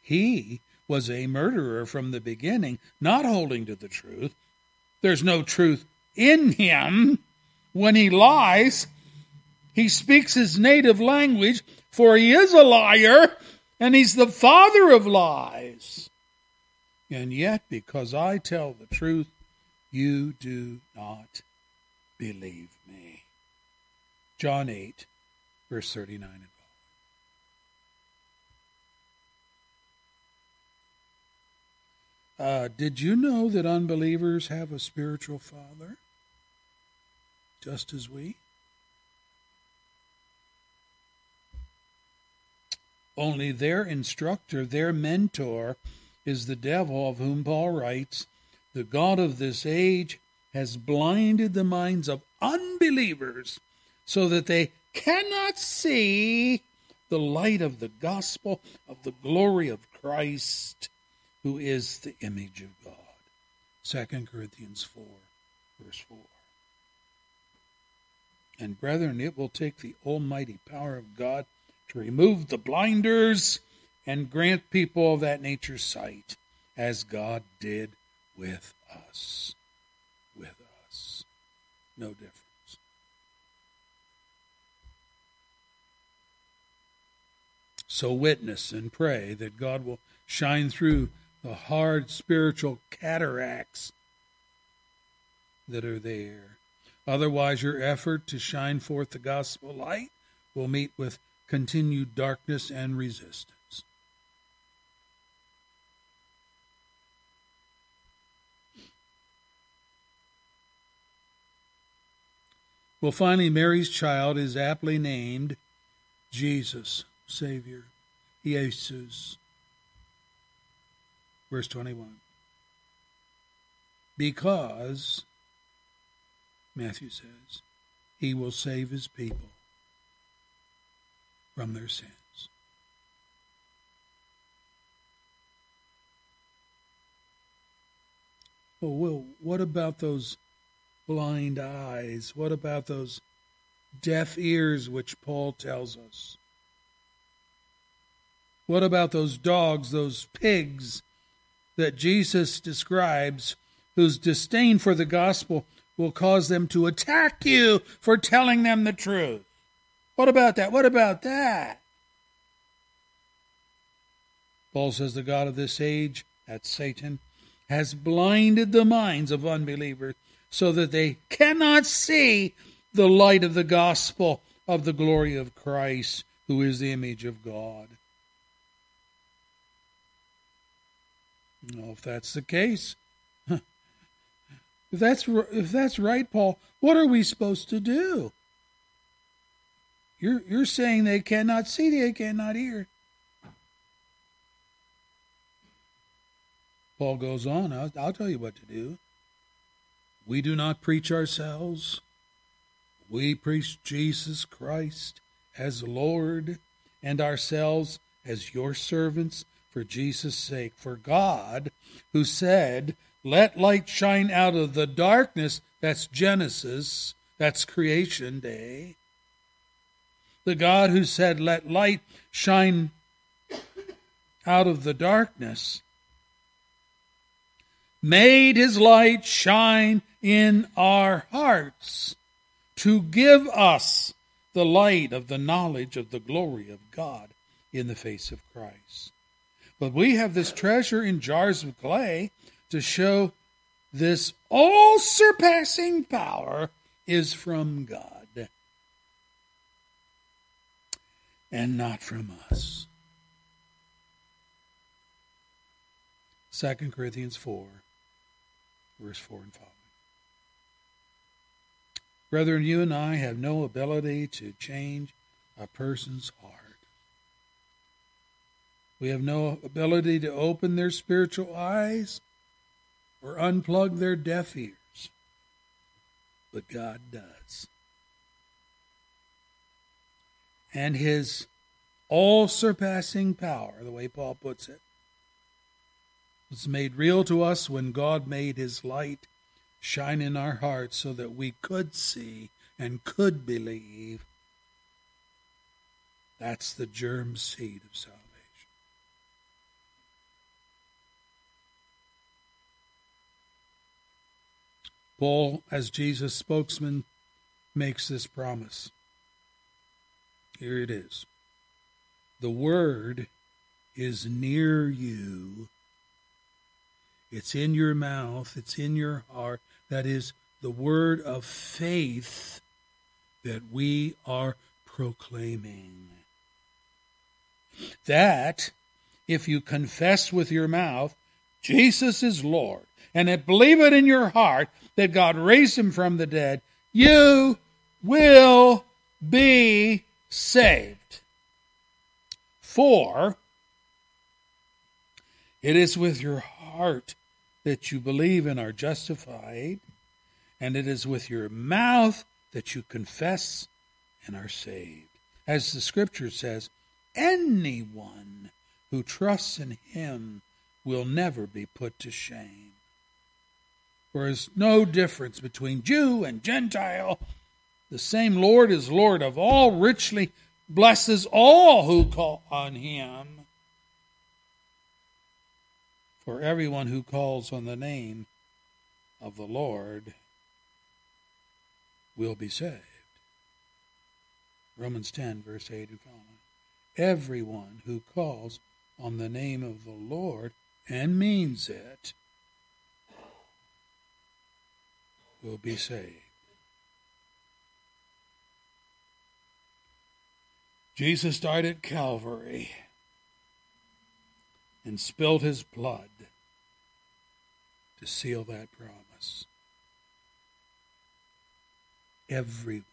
He was a murderer from the beginning, not holding to the truth. There's no truth in him. When he lies, he speaks his native language, for he is a liar, and he's the father of lies. And yet, because I tell the truth, you do not believe me. John 8, verse 39 and following. Uh, did you know that unbelievers have a spiritual father? Just as we? Only their instructor, their mentor, is the devil of whom Paul writes the God of this age has blinded the minds of unbelievers so that they cannot see the light of the gospel of the glory of Christ, who is the image of God. 2 Corinthians 4, verse 4. And brethren, it will take the almighty power of God to remove the blinders and grant people of that nature sight, as God did with us. With us. No difference. So witness and pray that God will shine through the hard spiritual cataracts that are there. Otherwise, your effort to shine forth the gospel light will meet with continued darkness and resistance. Well, finally, Mary's child is aptly named Jesus, Savior, Jesus. Verse 21. Because, Matthew says, he will save his people from their sins. Well, Will, what about those blind eyes? What about those deaf ears which Paul tells us? What about those dogs, those pigs that Jesus describes, whose disdain for the gospel will cause them to attack you for telling them the truth? What about that? What about that? Paul says the God of this age, that's Satan, has blinded the minds of unbelievers so that they cannot see the light of the gospel of the glory of Christ, who is the image of God. Well, if that's the case, if that's if that's right, Paul, what are we supposed to do? You're you're saying they cannot see, they cannot hear. Paul goes on, I'll, I'll tell you what to do. We do not preach ourselves. We preach Jesus Christ as Lord and ourselves as your servants for Jesus' sake. For God, who said, Let light shine out of the darkness, that's Genesis, that's creation day. The God who said, Let light shine out of the darkness made his light shine in our hearts to give us the light of the knowledge of the glory of God in the face of Christ. But we have this treasure in jars of clay to show this all surpassing power is from God and not from us. 2 Corinthians 4 verse 4 and following. Brethren, you and I have no ability to change a person's heart. We have no ability to open their spiritual eyes or unplug their deaf ears. But God does. And His all surpassing power, the way Paul puts it, was made real to us when God made his light shine in our hearts so that we could see and could believe. That's the germ seed of salvation. Paul, as Jesus' spokesman, makes this promise. Here it is The Word is near you it's in your mouth, it's in your heart. That is the word of faith that we are proclaiming. That, if you confess with your mouth, Jesus is Lord, and believe it in your heart that God raised him from the dead, you will be saved. For it is with your heart that you believe and are justified, and it is with your mouth that you confess and are saved. As the scripture says, anyone who trusts in him will never be put to shame. There is no difference between Jew and Gentile. The same Lord is Lord of all, richly blesses all who call on him. For everyone who calls on the name of the Lord will be saved. Romans 10, verse 8 and following. Everyone who calls on the name of the Lord and means it will be saved. Jesus died at Calvary and spilled his blood to seal that promise. Everyone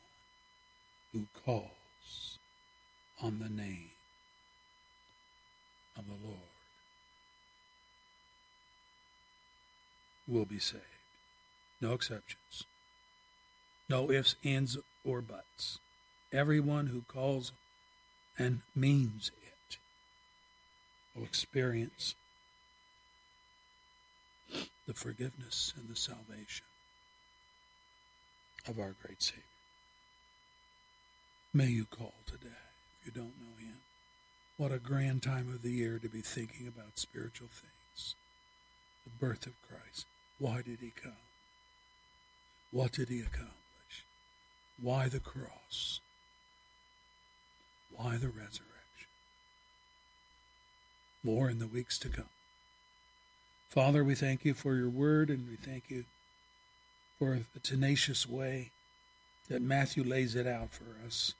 who calls on the name of the Lord will be saved. No exceptions. No ifs, ands, or buts. Everyone who calls and means will experience the forgiveness and the salvation of our great Savior. May you call today if you don't know Him. What a grand time of the year to be thinking about spiritual things. The birth of Christ. Why did he come? What did he accomplish? Why the cross? Why the resurrection? More in the weeks to come. Father, we thank you for your word and we thank you for the tenacious way that Matthew lays it out for us.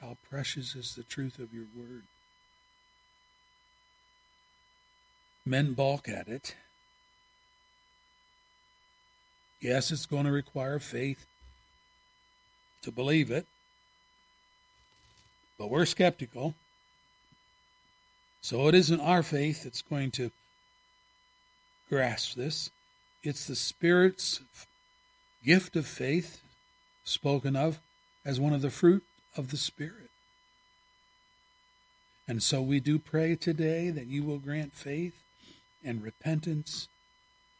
How precious is the truth of your word. Men balk at it. Yes, it's going to require faith to believe it, but we're skeptical. So it isn't our faith that's going to grasp this. It's the Spirit's gift of faith spoken of as one of the fruit of the Spirit. And so we do pray today that you will grant faith and repentance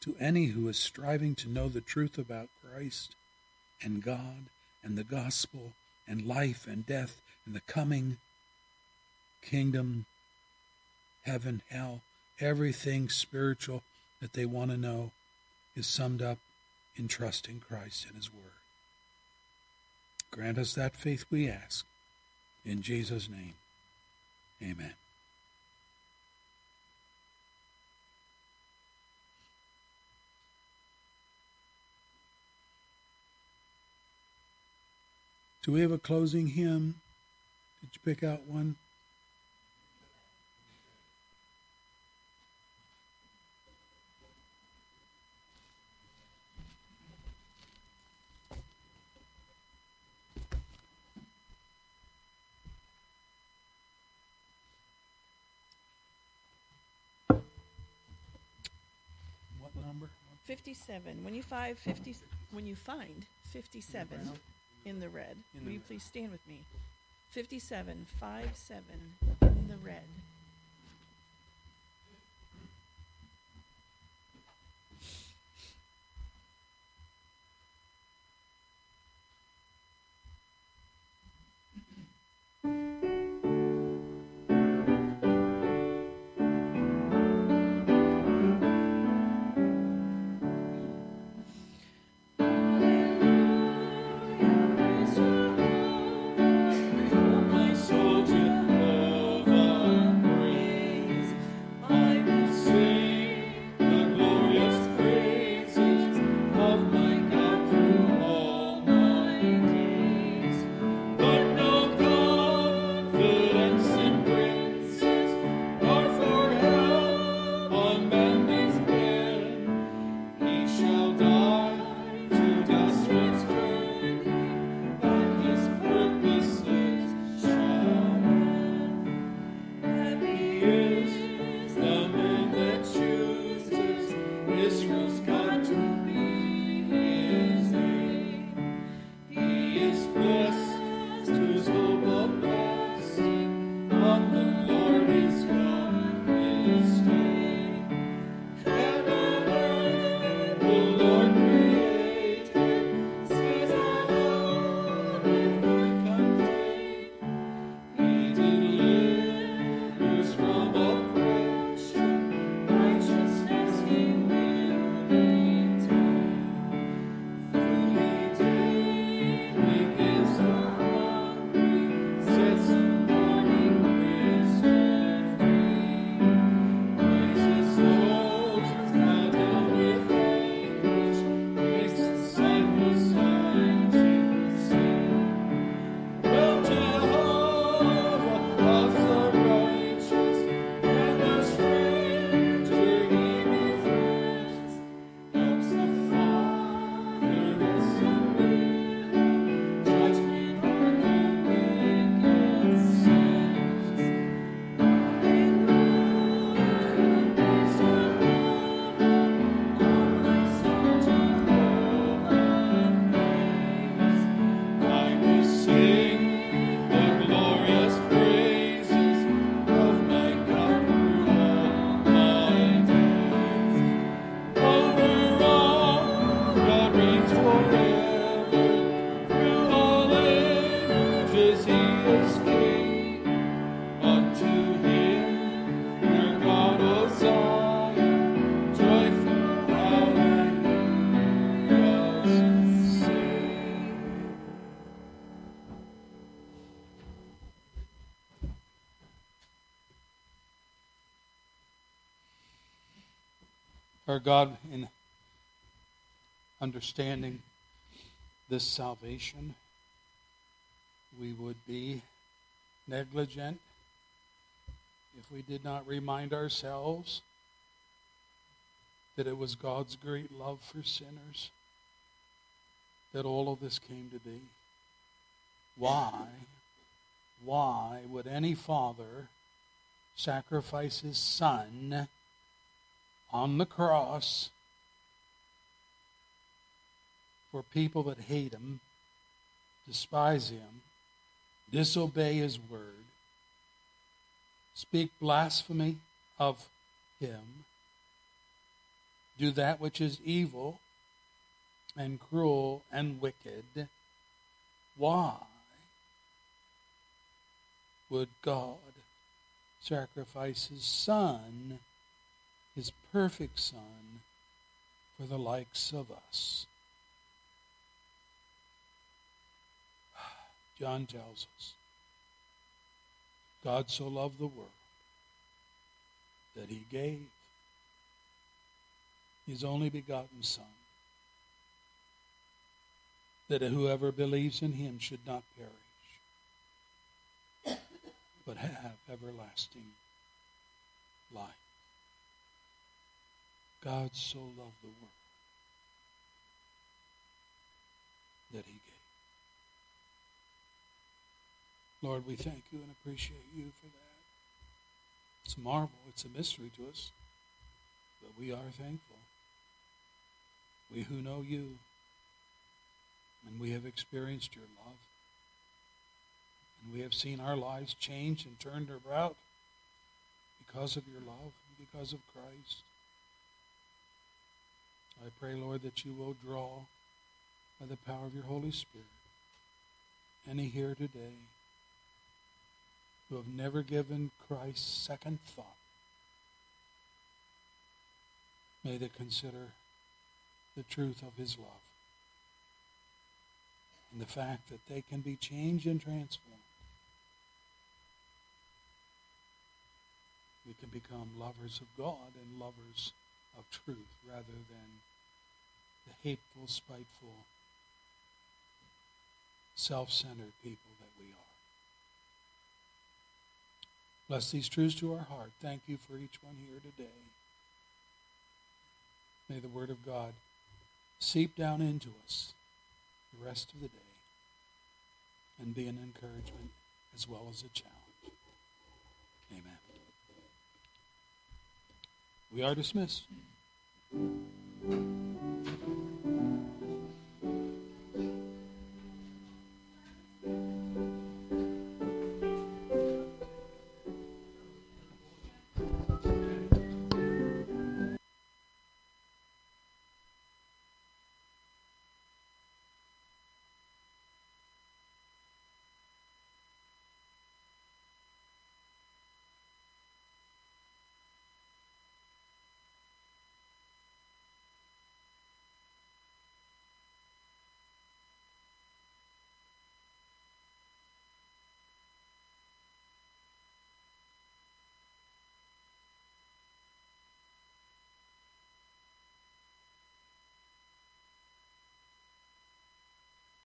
to any who is striving to know the truth about Christ and God and the gospel and life and death and the coming kingdom, heaven, hell, everything spiritual that they want to know is summed up in trusting Christ and His Word. Grant us that faith, we ask. In Jesus' name, amen. Do we have a closing hymn? Did you pick out one? What number? 57. When you five fifty, when you find 57 in the red, will you please stand with me? 57, 5 7 in the red. Our God, in understanding this salvation, we would be negligent if we did not remind ourselves that it was God's great love for sinners that all of this came to be. Why? Why would any father sacrifice his son on the cross for people that hate him, despise him, disobey his word, speak blasphemy of him, do that which is evil and cruel and wicked? Why would God sacrifice his son, perfect son, for the likes of us? John tells us God so loved the world that he gave his only begotten Son, that whoever believes in him should not perish, but have everlasting life. God so loved the world that he gave. Lord, we thank you and appreciate you for that. It's a marvel, it's a mystery to us, but we are thankful. We who know you, and we have experienced your love, and we have seen our lives changed and turned about because of your love and because of Christ. I pray, Lord, that you will draw by the power of your Holy Spirit any here today who have never given Christ second thought. May they consider the truth of his love and the fact that they can be changed and transformed. We can become lovers of God and lovers of truth rather than the hateful, spiteful, self-centered people that we are. Bless these truths to our heart. Thank you for each one here today. May the Word of God seep down into us the rest of the day and be an encouragement as well as a challenge. Amen. We are dismissed. うん。